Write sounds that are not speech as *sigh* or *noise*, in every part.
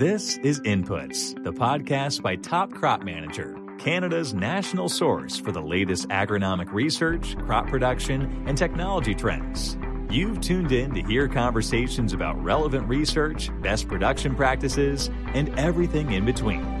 This is Inputs, the podcast by Top Crop Manager, Canada's national source for the latest agronomic research, crop production, and technology trends. You've tuned in to hear conversations about relevant research, best production practices, and everything in between.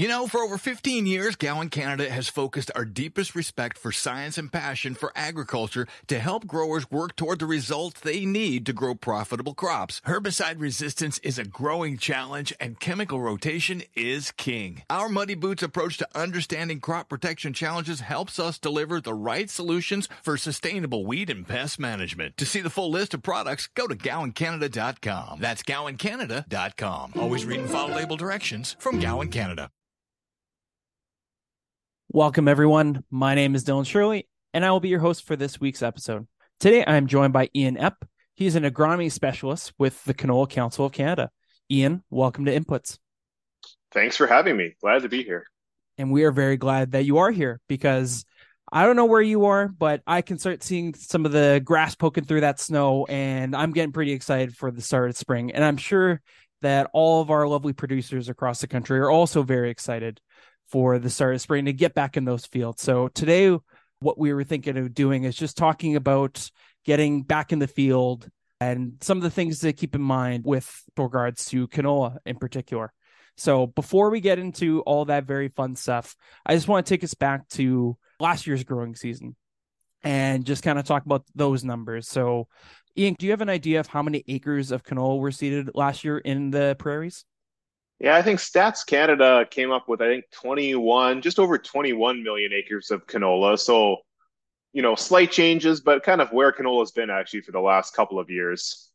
You know, for over 15 years, Gowan Canada has focused our deepest respect for science and passion for agriculture to help growers work toward the results they need to grow profitable crops. Herbicide resistance is a growing challenge and chemical rotation is king. Our Muddy Boots approach to understanding crop protection challenges helps us deliver the right solutions for sustainable weed and pest management. To see the full list of products, go to gowancanada.com. That's gowancanada.com. Always read and follow label directions from Gowan Canada. Welcome, everyone. My name is Dylan Sjolie, and I will be your host for this week's episode. Today, I am joined by Ian Epp. He is an agronomy specialist with the Canola Council of Canada. Ian, welcome to Inputs. Thanks for having me. Glad to be here. And we are very glad that you are here because I don't know where you are, but I can start seeing some of the grass poking through that snow, and I'm getting pretty excited for the start of spring. And I'm sure that all of our lovely producers across the country are also very excited for the start of spring to get back in those fields. So today, what we were thinking of doing is just talking about getting back in the field and some of the things to keep in mind with regards to canola in particular. So before we get into all that very fun stuff, I just want to take us back to last year's growing season and just kind of talk about those numbers. So Ian, do you have an idea of how many acres of canola were seeded last year in the prairies? Yeah, I think Stats Canada came up with I think 21, just over 21 million acres of canola. So, you know, slight changes, but kind of where canola's been actually for the last couple of years.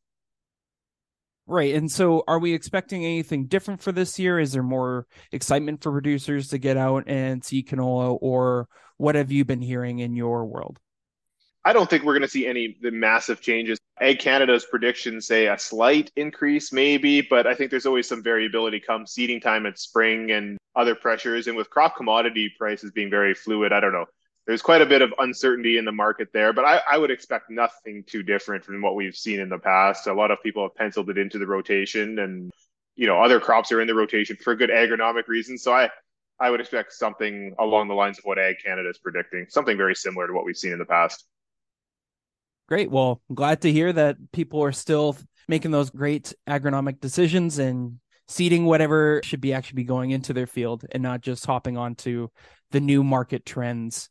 Right. And so are we expecting anything different for this year? Is there more excitement for producers to get out and see canola or what have you been hearing in your world? I don't think we're going to see any massive changes. Ag Canada's predictions say a slight increase, maybe, but I think there's always some variability come seeding time in spring and other pressures. And with crop commodity prices being very fluid, I don't know. There's quite a bit of uncertainty in the market there, but I, I would expect nothing too different from what we've seen in the past. A lot of people have penciled it into the rotation, and you know other crops are in the rotation for good agronomic reasons. So I, I would expect something along the lines of what Ag Canada is predicting, something very similar to what we've seen in the past. Great. Well, I'm glad to hear that people are still making those great agronomic decisions and seeding whatever should be actually be going into their field and not just hopping onto the new market trends.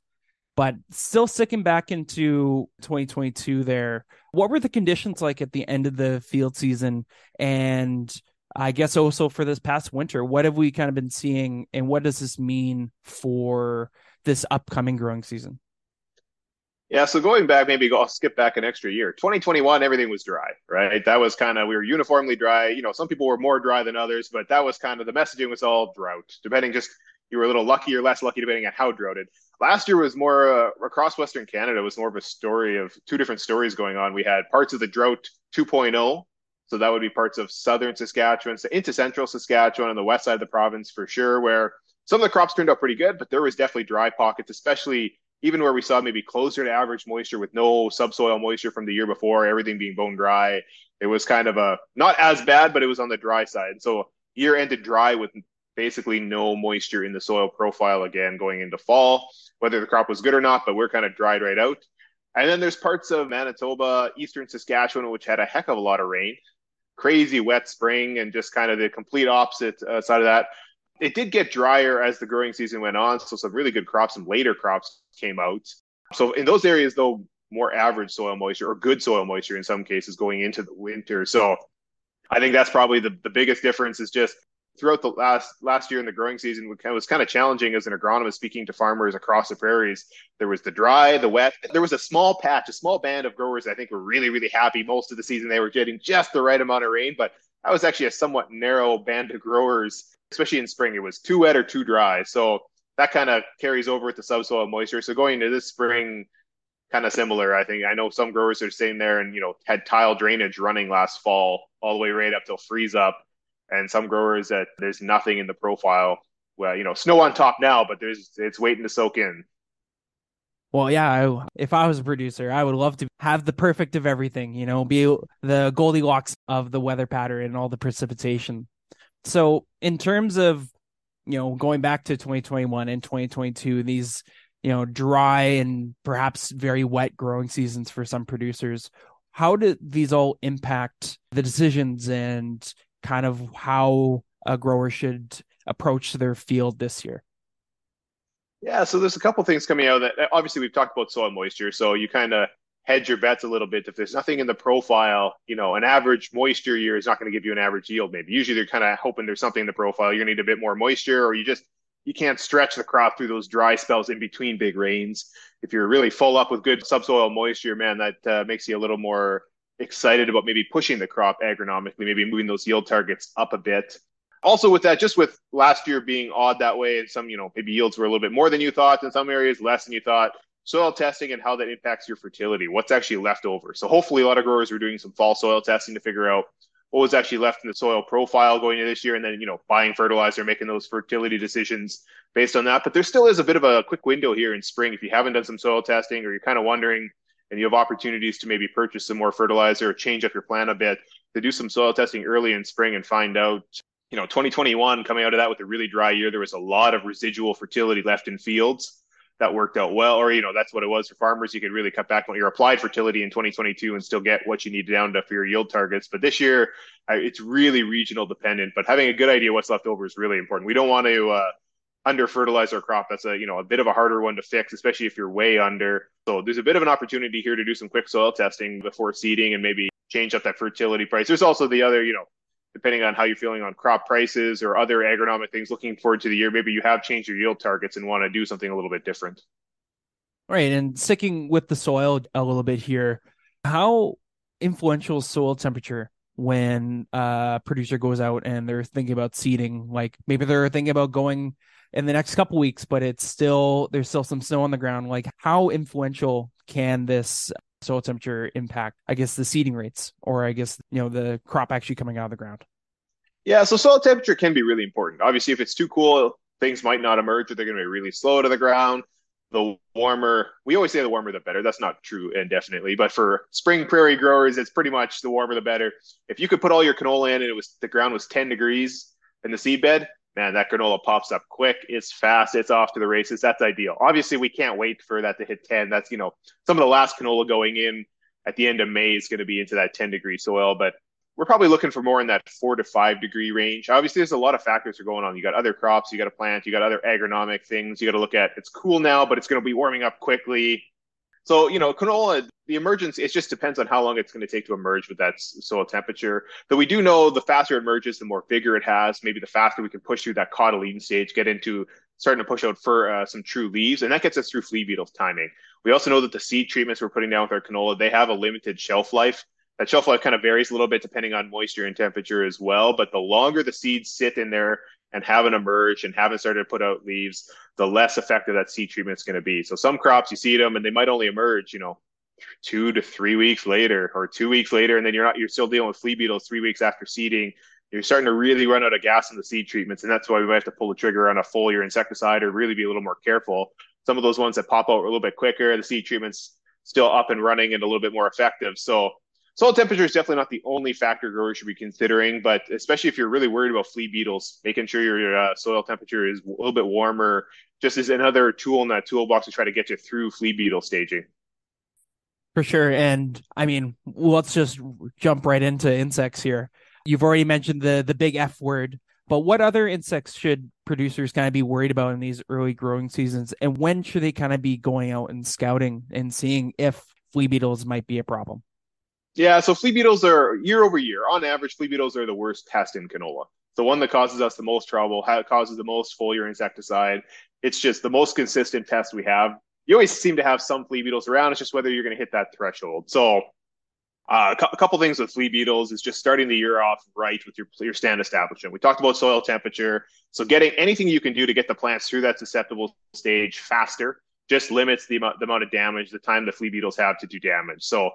But still sticking back into 2022 there, what were the conditions like at the end of the field season? And I guess also for this past winter, what have we kind of been seeing and what does this mean for this upcoming growing season? Yeah, so going back, maybe I'll skip back an extra year. 2021, everything was dry, right? That was kind of we were uniformly dry. You know, some people were more dry than others, but that was kind of the messaging was all drought, depending just you were a little lucky or less lucky depending on how droughted. Last year was more uh, across Western Canada was more of a story of two different stories going on. We had parts of the drought 2.0, so that would be parts of southern Saskatchewan so into central Saskatchewan and the west side of the province for sure, where some of the crops turned out pretty good, but there was definitely dry pockets, especially even where we saw maybe closer to average moisture with no subsoil moisture from the year before, everything being bone dry, it was kind of a not as bad, but it was on the dry side. So year ended dry with basically no moisture in the soil profile again going into fall, whether the crop was good or not, but we're kind of dried right out. And then there's parts of Manitoba, eastern Saskatchewan, which had a heck of a lot of rain, crazy wet spring, and just kind of the complete opposite uh, side of that it did get drier as the growing season went on. So some really good crops, some later crops came out. So in those areas, though, more average soil moisture or good soil moisture in some cases going into the winter. So I think that's probably the, the biggest difference is just throughout the last last year in the growing season it was kind of challenging as an agronomist speaking to farmers across the prairies there was the dry the wet there was a small patch a small band of growers i think were really really happy most of the season they were getting just the right amount of rain but that was actually a somewhat narrow band of growers especially in spring, it was too wet or too dry. So that kind of carries over with the subsoil moisture. So going into this spring, kind of similar. I think I know some growers are sitting there and you know had tile drainage running last fall all the way right up till freeze up, and some growers that there's nothing in the profile. Well, you know, snow on top now, but there's it's waiting to soak in. Well, yeah, I, if I was a producer, I would love to have the perfect of everything, you know, be the Goldilocks of the weather pattern and all the precipitation. So, in terms of, you know, going back to 2021 and 2022, these, you know, dry and perhaps very wet growing seasons for some producers, how do these all impact the decisions and kind of how a grower should approach their field this year? Yeah, so there's a couple things coming out that obviously we've talked about soil moisture. So you kind of hedge your bets a little bit. If there's nothing in the profile, you know, an average moisture year is not going to give you an average yield. Maybe usually they're kind of hoping there's something in the profile. You're going to need a bit more moisture, or you just you can't stretch the crop through those dry spells in between big rains. If you're really full up with good subsoil moisture, man, that uh, makes you a little more excited about maybe pushing the crop agronomically, maybe moving those yield targets up a bit also with that, just with last year being odd that way, and some, you know, maybe yields were a little bit more than you thought in some areas, less than you thought. Soil testing and how that impacts your fertility, what's actually left over. So hopefully, a lot of growers are doing some fall soil testing to figure out what was actually left in the soil profile going into this year, and then you know, buying fertilizer, making those fertility decisions based on that. But there still is a bit of a quick window here in spring if you haven't done some soil testing or you're kind of wondering and you have opportunities to maybe purchase some more fertilizer or change up your plan a bit to do some soil testing early in spring and find out you know 2021 coming out of that with a really dry year there was a lot of residual fertility left in fields that worked out well or you know that's what it was for farmers. You could really cut back on your applied fertility in 2022 and still get what you need down to for your yield targets. But this year it's really regional dependent but having a good idea what's left over is really important. We don't want to uh, under fertilize our crop. That's a you know a bit of a harder one to fix especially if you're way under. So there's a bit of an opportunity here to do some quick soil testing before seeding and maybe change up that fertility price. There's also the other you know depending on how you're feeling on crop prices or other agronomic things looking forward to the year maybe you have changed your yield targets and want to do something a little bit different. Right and sticking with the soil a little bit here how influential is soil temperature when a producer goes out and they're thinking about seeding? Like maybe they're thinking about going in the next couple weeks but it's still there's still some snow on the ground. Like how influential can this soil temperature impact, I guess, the seeding rates or I guess, you know, the crop actually coming out of the ground? Yeah, so soil temperature can be really important. Obviously, if it's too cool, things might not emerge or they're going to be really slow to the ground. The warmer, we always say the warmer the better. That's not true indefinitely, but for spring prairie growers, it's pretty much the warmer the better. If you could put all your canola in and it was the ground was 10 degrees in the seed bed, man, that canola pops up quick. It's fast. It's off to the races. That's ideal. Obviously, we can't wait for that to hit 10. That's, you know, some of the last canola going in at the end of May is going to be into that 10 degree soil, but we're probably looking for more in that four to five degree range. Obviously, there's a lot of factors are going on. You got other crops, you got to plant, you got other agronomic things. You got to look at. It's cool now, but it's going to be warming up quickly. So, you know, canola, the emergence, it just depends on how long it's going to take to emerge with that soil temperature. But we do know the faster it emerges, the more vigor it has. Maybe the faster we can push through that cotyledon stage, get into starting to push out for uh, some true leaves, and that gets us through flea beetle timing. We also know that the seed treatments we're putting down with our canola, they have a limited shelf life. That shelf life kind of varies a little bit depending on moisture and temperature as well. But the longer the seeds sit in there and haven't emerged and haven't started to put out leaves, the less effective that seed treatment is going to be. So some crops you seed them and they might only emerge, you know, two to three weeks later or two weeks later, and then you're not you're still dealing with flea beetles three weeks after seeding. You're starting to really run out of gas in the seed treatments, and that's why we might have to pull the trigger on a foliar insecticide or really be a little more careful. Some of those ones that pop out a little bit quicker, the seed treatment's still up and running and a little bit more effective. So Soil temperature is definitely not the only factor growers should be considering, but especially if you're really worried about flea beetles, making sure your uh, soil temperature is a little bit warmer just is another tool in that toolbox to try to get you through flea beetle staging. For sure. And I mean, let's just jump right into insects here. You've already mentioned the the big F word, but what other insects should producers kind of be worried about in these early growing seasons? And when should they kind of be going out and scouting and seeing if flea beetles might be a problem? Yeah, so flea beetles are year over year. On average, flea beetles are the worst pest in canola. The one that causes us the most trouble, causes the most foliar insecticide. It's just the most consistent pest we have. You always seem to have some flea beetles around. It's just whether you're going to hit that threshold. So, uh, a couple things with flea beetles is just starting the year off right with your your stand establishment. We talked about soil temperature, so getting anything you can do to get the plants through that susceptible stage faster just limits the amount the amount of damage, the time the flea beetles have to do damage. So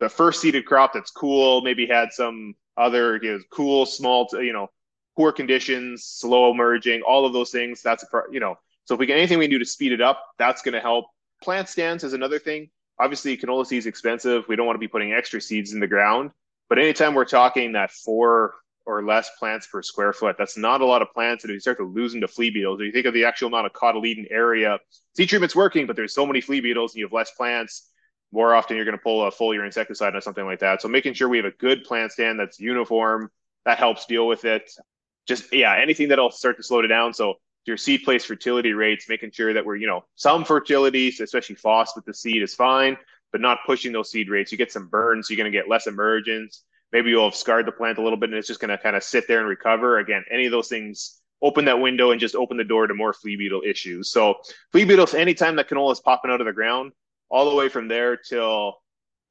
the first seeded crop that's cool, maybe had some other you know, cool, small, you know, poor conditions, slow emerging, all of those things. That's a, you know, so if we get anything we can do to speed it up, that's going to help. Plant stands is another thing. Obviously, canola seed is expensive. We don't want to be putting extra seeds in the ground. But anytime we're talking that four or less plants per square foot, that's not a lot of plants. And if you start to lose into flea beetles, or you think of the actual amount of cotyledon area, seed treatment's working, but there's so many flea beetles and you have less plants, more often you're going to pull a foliar insecticide or something like that. So making sure we have a good plant stand that's uniform, that helps deal with it. Just, yeah, anything that'll start to slow it down. So your seed place fertility rates, making sure that we're, you know, some fertility, especially phos with the seed is fine, but not pushing those seed rates. You get some burns, so you're going to get less emergence. Maybe you'll have scarred the plant a little bit and it's just going to kind of sit there and recover. Again, any of those things, open that window and just open the door to more flea beetle issues. So flea beetles, anytime that canola is popping out of the ground, all the way from there till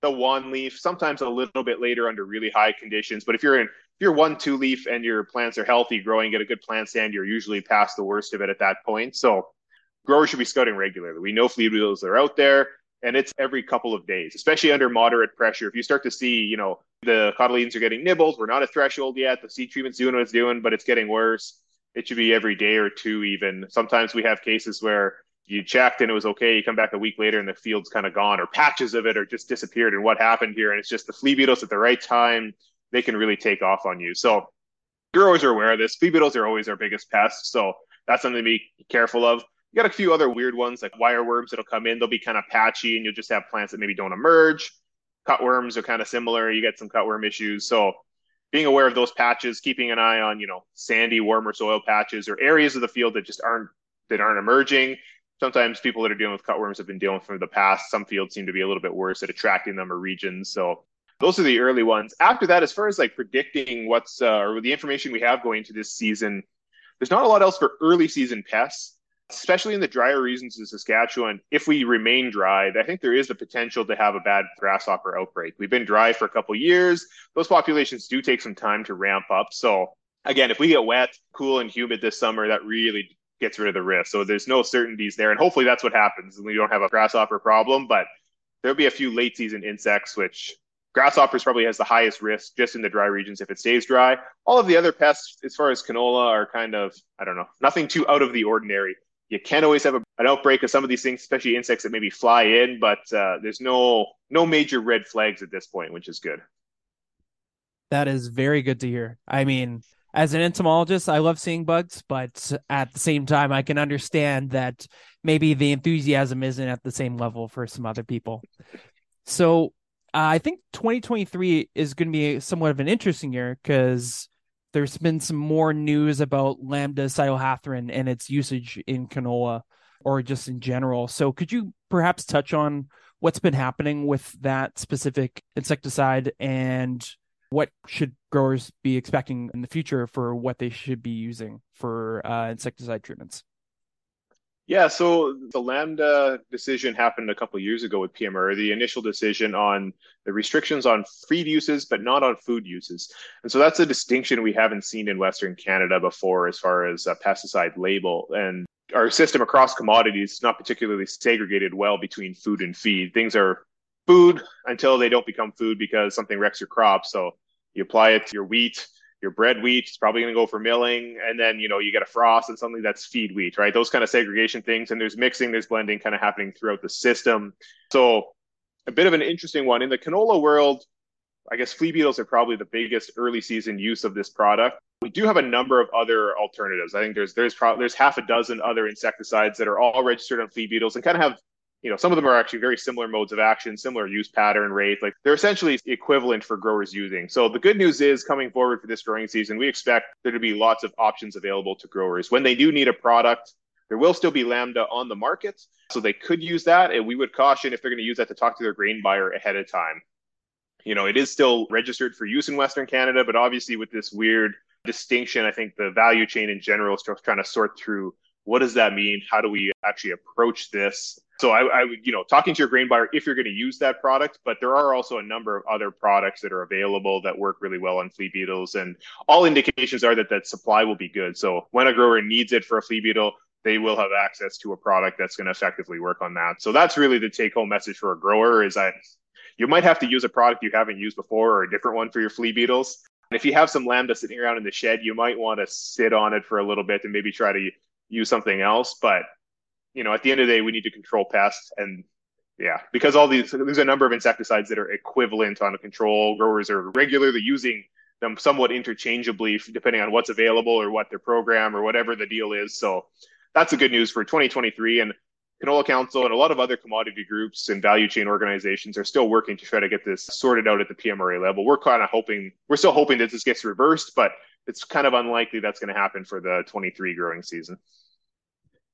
the one leaf, sometimes a little bit later under really high conditions. But if you're in if you're one two leaf and your plants are healthy, growing, get a good plant stand, you're usually past the worst of it at that point. So growers should be scouting regularly. We know flea beetles are out there and it's every couple of days, especially under moderate pressure. If you start to see, you know, the cotyledons are getting nibbled, we're not at threshold yet. The seed treatment's doing what it's doing, but it's getting worse. It should be every day or two, even. Sometimes we have cases where you checked and it was okay. You come back a week later and the field's kind of gone, or patches of it are just disappeared. And what happened here? And it's just the flea beetles at the right time they can really take off on you. So are always aware of this. Flea beetles are always our biggest pest. So that's something to be careful of. You got a few other weird ones like wire worms that'll come in. They'll be kind of patchy and you'll just have plants that maybe don't emerge. Cutworms are kind of similar. You get some cutworm issues. So being aware of those patches, keeping an eye on, you know, sandy, warmer soil patches or areas of the field that just aren't that aren't emerging. Sometimes people that are dealing with cutworms have been dealing with them the past. Some fields seem to be a little bit worse at attracting them or regions. So those are the early ones. After that, as far as like predicting what's uh, or the information we have going into this season, there's not a lot else for early season pests, especially in the drier regions of Saskatchewan. If we remain dry, I think there is the potential to have a bad grasshopper outbreak. We've been dry for a couple years. Those populations do take some time to ramp up. So again, if we get wet, cool, and humid this summer, that really gets rid of the risk. So there's no certainties there, and hopefully that's what happens, and we don't have a grasshopper problem. But there'll be a few late season insects which Grasshoppers probably has the highest risk just in the dry regions if it stays dry. All of the other pests, as far as canola, are kind of, I don't know, nothing too out of the ordinary. You can always have a, an outbreak of some of these things, especially insects that maybe fly in, but uh, there's no no major red flags at this point, which is good. That is very good to hear. I mean, as an entomologist, I love seeing bugs, but at the same time, I can understand that maybe the enthusiasm isn't at the same level for some other people. So uh, I think 2023 is going to be somewhat of an interesting year because there's been some more news about lambda cyhalothrin and its usage in canola or just in general. So could you perhaps touch on what's been happening with that specific insecticide and what should growers be expecting in the future for what they should be using for uh, insecticide treatments? Yeah, so the Lambda decision happened a couple years ago with PMR, the initial decision on the restrictions on feed uses, but not on food uses. And so that's a distinction we haven't seen in Western Canada before as far as pesticide label. And our system across commodities is not particularly segregated well between food and feed. Things are food until they don't become food because something wrecks your crop. So you apply it to your wheat, your bread wheat It's probably going to go for milling and then you know you get a frost and something that's feed wheat right? Those kind of segregation things and there's mixing there's blending kind of happening throughout the system. So a bit of an interesting one. In the canola world i guess flea beetles are probably the biggest early season use of this product. We do have a number of other alternatives. I think there's there's probably there's half a dozen other insecticides that are all registered on flea beetles and kind of have you know, some of them are actually very similar modes of action, similar use pattern rate. Like they're essentially equivalent for growers using. So the good news is coming forward for this growing season, we expect there to be lots of options available to growers. When they do need a product, there will still be Lambda on the market. So they could use that. And we would caution if they're going to use that to talk to their grain buyer ahead of time. You know, it is still registered for use in Western Canada, but obviously with this weird distinction, I think the value chain in general is trying to sort through what does that mean? How do we actually approach this? So I, would, you know, talking to your grain buyer if you're going to use that product, but there are also a number of other products that are available that work really well on flea beetles, and all indications are that that supply will be good. So when a grower needs it for a flea beetle, they will have access to a product that's going to effectively work on that. So that's really the take-home message for a grower: is that you might have to use a product you haven't used before or a different one for your flea beetles. And if you have some lambda sitting around in the shed, you might want to sit on it for a little bit and maybe try to use something else. But you know, at the end of the day, we need to control pests and yeah, because all these there's a number of insecticides that are equivalent on a control. Growers are regularly using them somewhat interchangeably depending on what's available or what their program or whatever the deal is. So that's the good news for 2023. And Canola Council and a lot of other commodity groups and value chain organizations are still working to try to get this sorted out at the PMRA level. We're kind of hoping, we're still hoping that this gets reversed, but it's kind of unlikely that's going to happen for the 23 growing season.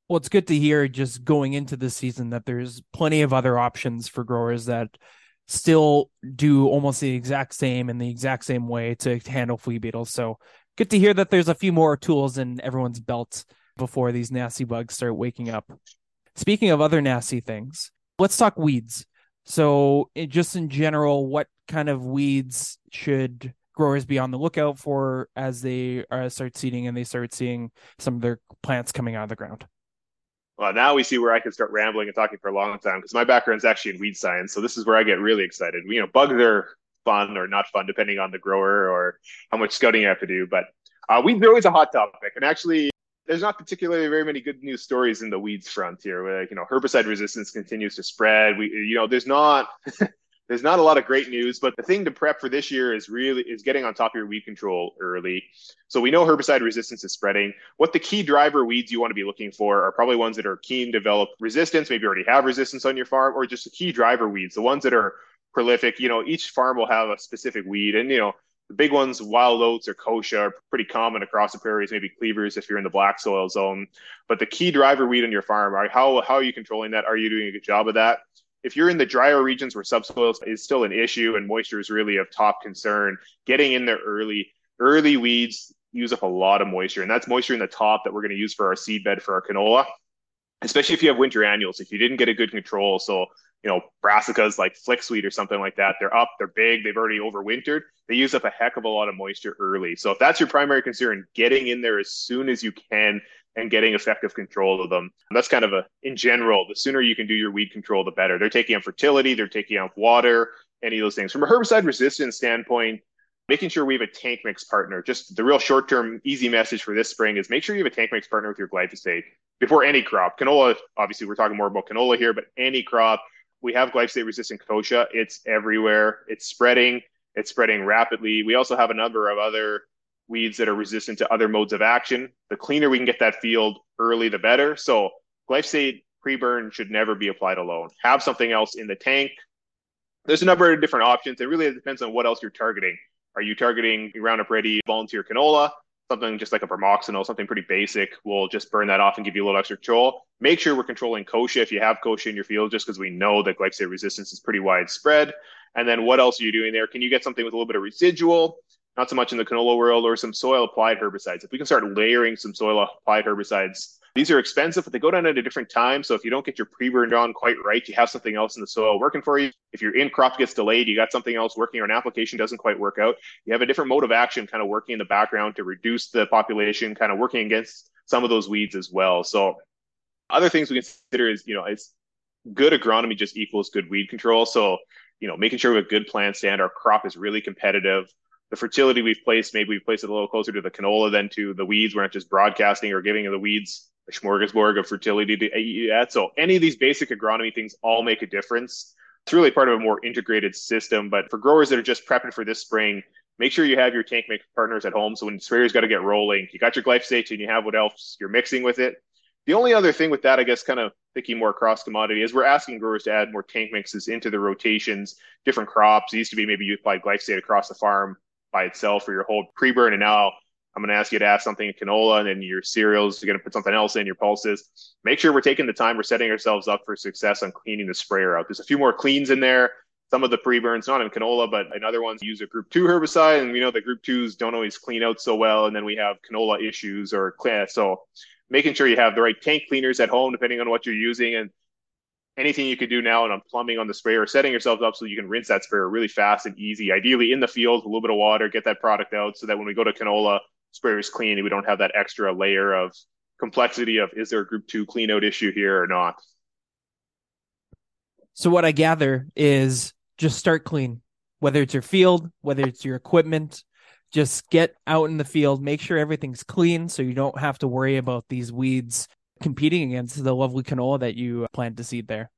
Well, it's good to hear just going into the season that there's plenty of other options for growers that still do almost the exact same in the exact same way to handle flea beetles. So good to hear that there's a few more tools in everyone's belt before these nasty bugs start waking up. Speaking of other nasty things, let's talk weeds. So, just in general, what kind of weeds should growers be on the lookout for as they uh, start seeding and they start seeing some of their plants coming out of the ground? Well, now we see where I can start rambling and talking for a long time because my background's actually in weed science. So this is where I get really excited. You know, bugs are fun or not fun depending on the grower or how much scouting you have to do. But uh, weeds are always a hot topic, and actually, there's not particularly very many good news stories in the weeds front here. Where, you know, herbicide resistance continues to spread. We, you know, there's not *laughs* there's not a lot of great news, but the thing to prep for this year is really is getting on top of your weed control early. So we know herbicide resistance is spreading. What the key driver weeds you want to be looking for are probably ones that are keen to develop resistance, maybe already have resistance on your farm, or just the key driver weeds, the ones that are prolific. You know, each farm will have a specific weed, and you know the big ones, wild oats or kochia, are pretty common across the prairies. Maybe cleavers if you're in the black soil zone. But the key driver weed on your farm, are how how are you controlling that? Are you doing a good job of that? If you're in the drier regions where subsoil is still an issue and moisture is really of top concern, getting in there early, early weeds use up a lot of moisture, and that's moisture in the top that we're going to use for our seed bed for our canola, especially if you have winter annuals. If you didn't get a good control, so you know brassicas like flixweed or something like that, they're up, they're big, they've already overwintered. They use up a heck of a lot of moisture early. So if that's your primary concern, getting in there as soon as you can and getting effective control of them. And that's kind of a, in general, the sooner you can do your weed control, the better. They're taking on fertility, they're taking on water, any of those things. From a herbicide resistance standpoint, making sure we have a tank mix partner. Just the real short term, easy message for this spring is make sure you have a tank mix partner with your glyphosate before any crop. Canola, obviously, we're talking more about canola here, but any crop, we have glyphosate resistant kochia. It's everywhere, it's spreading. It's spreading rapidly. We also have a number of other weeds that are resistant to other modes of action. The cleaner we can get that field early, the better. So glyphosate pre-burn should never be applied alone. Have something else in the tank. There's a number of different options. It really depends on what else you're targeting. Are you targeting Roundup Ready volunteer canola? Something just like a bromoxynil, something pretty basic. We'll just burn that off and give you a little extra control. Make sure we're controlling kochia if you have kochia in your field, just because we know that glyphosate resistance is pretty widespread. And then what else are you doing there? Can you get something with a little bit of residual? Not so much in the canola world, or some soil applied herbicides. If we can start layering some soil applied herbicides, these are expensive, but they go down at a different time. So if you don't get your pre-burned on quite right, you have something else in the soil working for you. If your in crop gets delayed, you got something else working, or an application doesn't quite work out. You have a different mode of action kind of working in the background to reduce the population, kind of working against some of those weeds as well. So other things we consider is, you know, it's good agronomy just equals good weed control. So, you know, making sure we have good plant stand, our crop is really competitive the fertility we've placed, maybe we've placed it a little closer to the canola than to the weeds. We're not just broadcasting or giving the weeds a smorgasbord of fertility to eat at. So any of these basic agronomy things all make a difference. It's really part of a more integrated system. But for growers that are just prepping for this spring, make sure you have your tank mix partners at home. So when sprayer's got to get rolling, you got your glyphosate and you have what else you're mixing with it. The only other thing with that, I guess, kind of thinking more cross commodity, is we're asking growers to add more tank mixes into the rotations, different crops. It used to be maybe you apply glyphosate across the farm by itself for your whole pre-burn. And now I'm going to ask you to add something in canola and then your cereals. You're going to put something else in your pulses. Make sure we're taking the time. We're setting ourselves up for success on cleaning the sprayer out. There's a few more cleans in there. Some of the pre-burns, not in canola, but in other ones, use a group two herbicide. And we know that group twos don't always clean out so well. And then we have canola issues or so making sure you have the right tank cleaners at home, depending on what you're using. And anything you could do now and on plumbing on the sprayer, setting yourself up so you can rinse that sprayer really fast and easy. Ideally in the field, a little bit of water, get that product out so that when we go to canola, sprayer is clean and we don't have that extra layer of complexity of is there a group two clean out issue here or not. So what I gather is just start clean, whether it's your field, whether it's your equipment, just get out in the field, make sure everything's clean so you don't have to worry about these weeds competing against the lovely canola that you plan to seed there.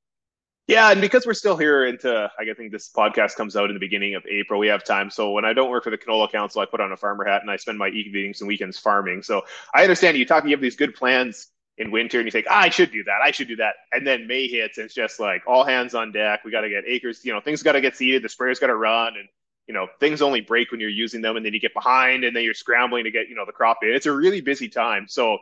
Yeah, and because we're still here into, I think this podcast comes out in the beginning of April, we have time. So when I don't work for the Canola Council, I put on a farmer hat and I spend my evenings and weekends farming. So I understand you talk, you have these good plans in winter and you think, ah, I should do that, I should do that, and then May hits and it's just like all hands on deck. We got to get acres, you know, things got to get seeded, the sprayer's got to run, and you know things only break when you're using them, and then you get behind, and then you're scrambling to get you know the crop in. It's a really busy time. So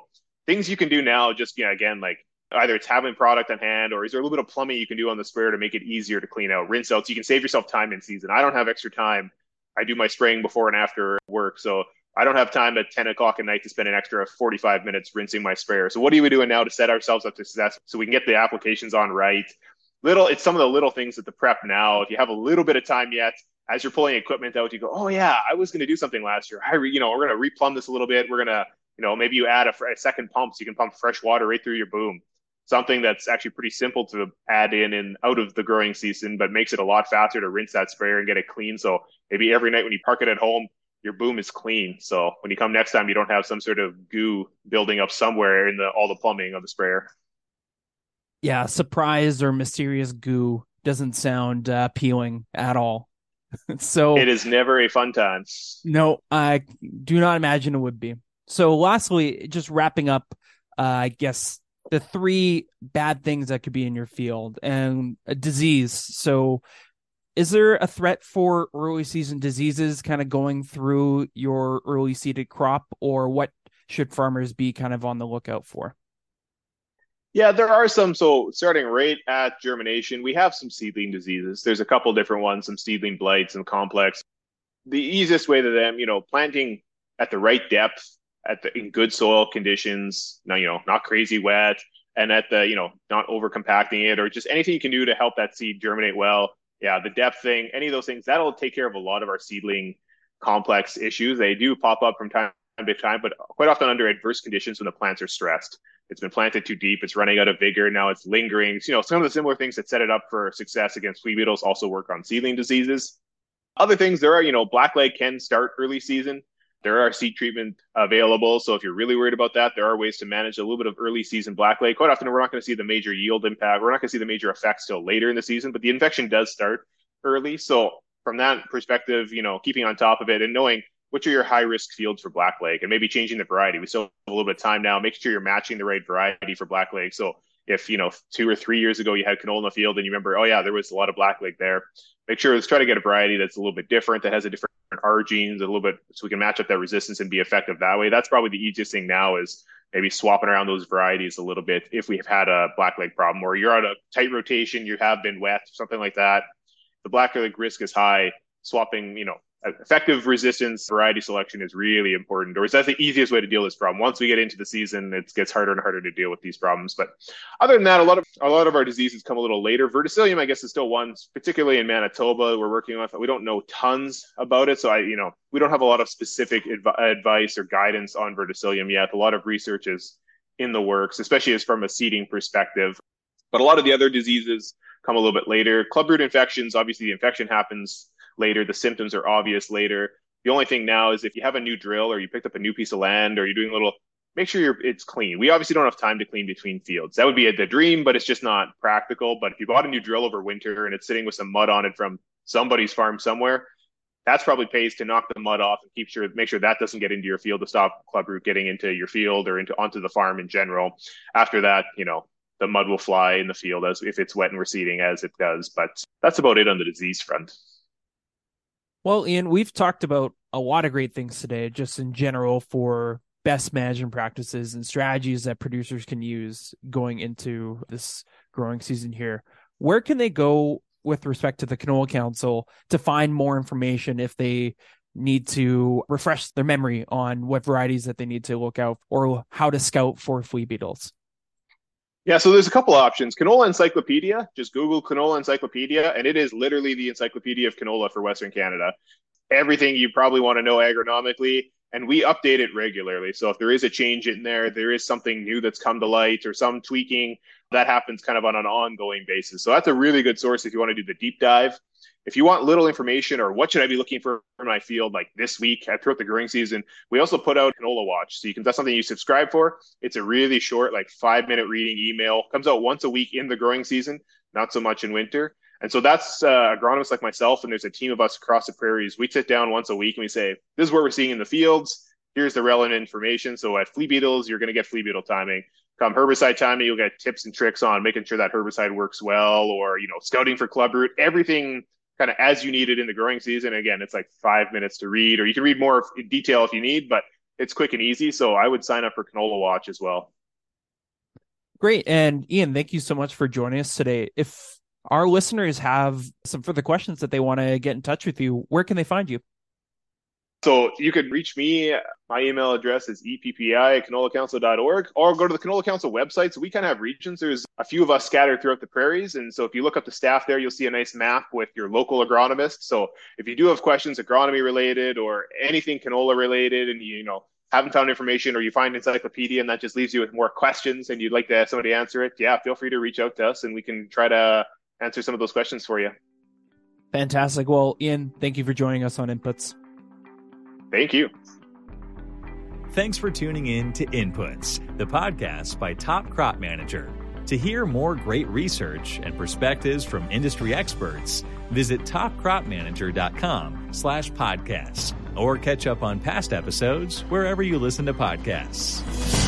things you can do now, just you know, again, like either it's having product on hand or is there a little bit of plumbing you can do on the sprayer to make it easier to clean out, rinse out, so you can save yourself time in season. I don't have extra time. I do my spraying before and after work, so I don't have time at 10 o'clock at night to spend an extra 45 minutes rinsing my sprayer. So what are we doing now to set ourselves up to success so we can get the applications on right? Little, it's some of the little things at the prep now. If you have a little bit of time yet, as you're pulling equipment out, you go, oh yeah, I was going to do something last year. I, re, you know, we're going to replumb this a little bit. We're going to, you know, maybe you add a, a second pump so you can pump fresh water right through your boom something that's actually pretty simple to add in and out of the growing season, but makes it a lot faster to rinse that sprayer and get it clean. So maybe every night when you park it at home, your boom is clean. So when you come next time, you don't have some sort of goo building up somewhere in the all the plumbing of the sprayer. Yeah, surprise or mysterious goo doesn't sound uh, appealing at all. *laughs* so it is never a fun time. No, I do not imagine it would be. So lastly, just wrapping up, uh, I guess the three bad things that could be in your field and disease. So, is there a threat for early season diseases kind of going through your early seeded crop, or what should farmers be kind of on the lookout for? Yeah, there are some. So, starting right at germination, we have some seedling diseases. There's a couple different ones, some seedling blights and complex. The easiest way to them, you know, planting at the right depth at the in good soil conditions, now you know, not crazy wet, and at the you know, not over compacting it, or just anything you can do to help that seed germinate well. Yeah, the depth thing, any of those things, that'll take care of a lot of our seedling complex issues. They do pop up from time to time, but quite often under adverse conditions when the plants are stressed. It's been planted too deep, it's running out of vigor, now it's lingering. So, you know, some of the similar things that set it up for success against flea beetles also work on seedling diseases. Other things there are, you know, blackleg can start early season. There are seed treatment available. So if you're really worried about that, there are ways to manage a little bit of early season blackleg. Quite often, we're not going to see the major yield impact. We're not going to see the major effects till later in the season, but the infection does start early. So from that perspective, you know, keeping on top of it and knowing which are your high risk fields for blackleg and maybe changing the variety. We still have a little bit of time now, Make sure you're matching the right variety for blackleg. So if you know two or three years ago you had canola in the field and you remember, oh yeah, there was a lot of blackleg there, make sure let's try to get a variety that's a little bit different, that has a different R genes, a little bit, so we can match up that resistance and be effective that way. That's probably the easiest thing now is maybe swapping around those varieties a little bit if we have had a blackleg problem or you're on a tight rotation, you have been wet, something like that. The blackleg risk is high. Swapping, you know, effective resistance variety selection is really important, or is that the easiest way to deal with this problem? Once we get into the season, it gets harder and harder to deal with these problems. But other than that, a lot of a lot of our diseases come a little later. Verticillium, I guess, is still one, particularly in Manitoba, we're working with. We don't know tons about it, so I, you know, we don't have a lot of specific adv- advice or guidance on verticillium yet. A lot of research is in the works, especially as from a seeding perspective. But a lot of the other diseases come a little bit later. Clubroot infections, obviously, the infection happens later. The symptoms are obvious later. The only thing now is if you have a new drill or you picked up a new piece of land or you're doing a little, make sure you're, it's clean. We obviously don't have time to clean between fields. That would be a, the dream, but it's just not practical. But if you bought a new drill over winter and it's sitting with some mud on it from somebody's farm somewhere, that's probably pays to knock the mud off and keep sure make sure that doesn't get into your field to stop club root getting into your field or into onto the farm in general. After that, you know, the mud will fly in the field as if it's wet and receding as it does. But that's about it on the disease front. Well, Ian, we've talked about a lot of great things today, just in general for best management practices and strategies that producers can use going into this growing season here. Where can they go with respect to the Canola Council to find more information if they need to refresh their memory on what varieties that they need to look out or how to scout for flea beetles? Yeah, so there's a couple options. Canola Encyclopedia, just Google Canola Encyclopedia, and it is literally the encyclopedia of canola for Western Canada. Everything you probably want to know agronomically, and we update it regularly. So if there is a change in there, there is something new that's come to light or some tweaking that happens kind of on an ongoing basis. So that's a really good source if you want to do the deep dive. If you want little information or what should I be looking for in my field like this week throughout the growing season, we also put out Canola Watch. So you can that's something you subscribe for. It's a really short, like five minute reading email. Comes out once a week in the growing season, not so much in winter. And so that's uh, agronomists like myself, and there's a team of us across the prairies. We sit down once a week and we say, this is what we're seeing in the fields. Here's the relevant information. So at flea beetles, you're going to get flea beetle timing. Come herbicide timing, you'll get tips and tricks on making sure that herbicide works well, or you know, scouting for club root. Everything kind of as you need it in the growing season. Again, it's like five minutes to read, or you can read more in detail if you need, but it's quick and easy. So I would sign up for Canola Watch as well. Great. And Ian, thank you so much for joining us today. If our listeners have some further questions that they want to get in touch with you, where can they find you? So you can reach me. My email address is eppi at canolacouncil.org or go to the Canola Council website. So we kind of have regions. There's a few of us scattered throughout the prairies. And so if you look up the staff there, you'll see a nice map with your local agronomist. So if you do have questions agronomy related or anything canola related and you, you know, haven't found information or you find encyclopedia and that just leaves you with more questions and you'd like to have somebody answer it, yeah, feel free to reach out to us and we can try to answer some of those questions for you. Fantastic. Well, Ian, thank you for joining us on Inputs. Thank you. Thanks for tuning in to Inputs, the podcast by Top Crop Manager. To hear more great research and perspectives from industry experts, visit topcropmanager.com slash podcasts or catch up on past episodes wherever you listen to podcasts.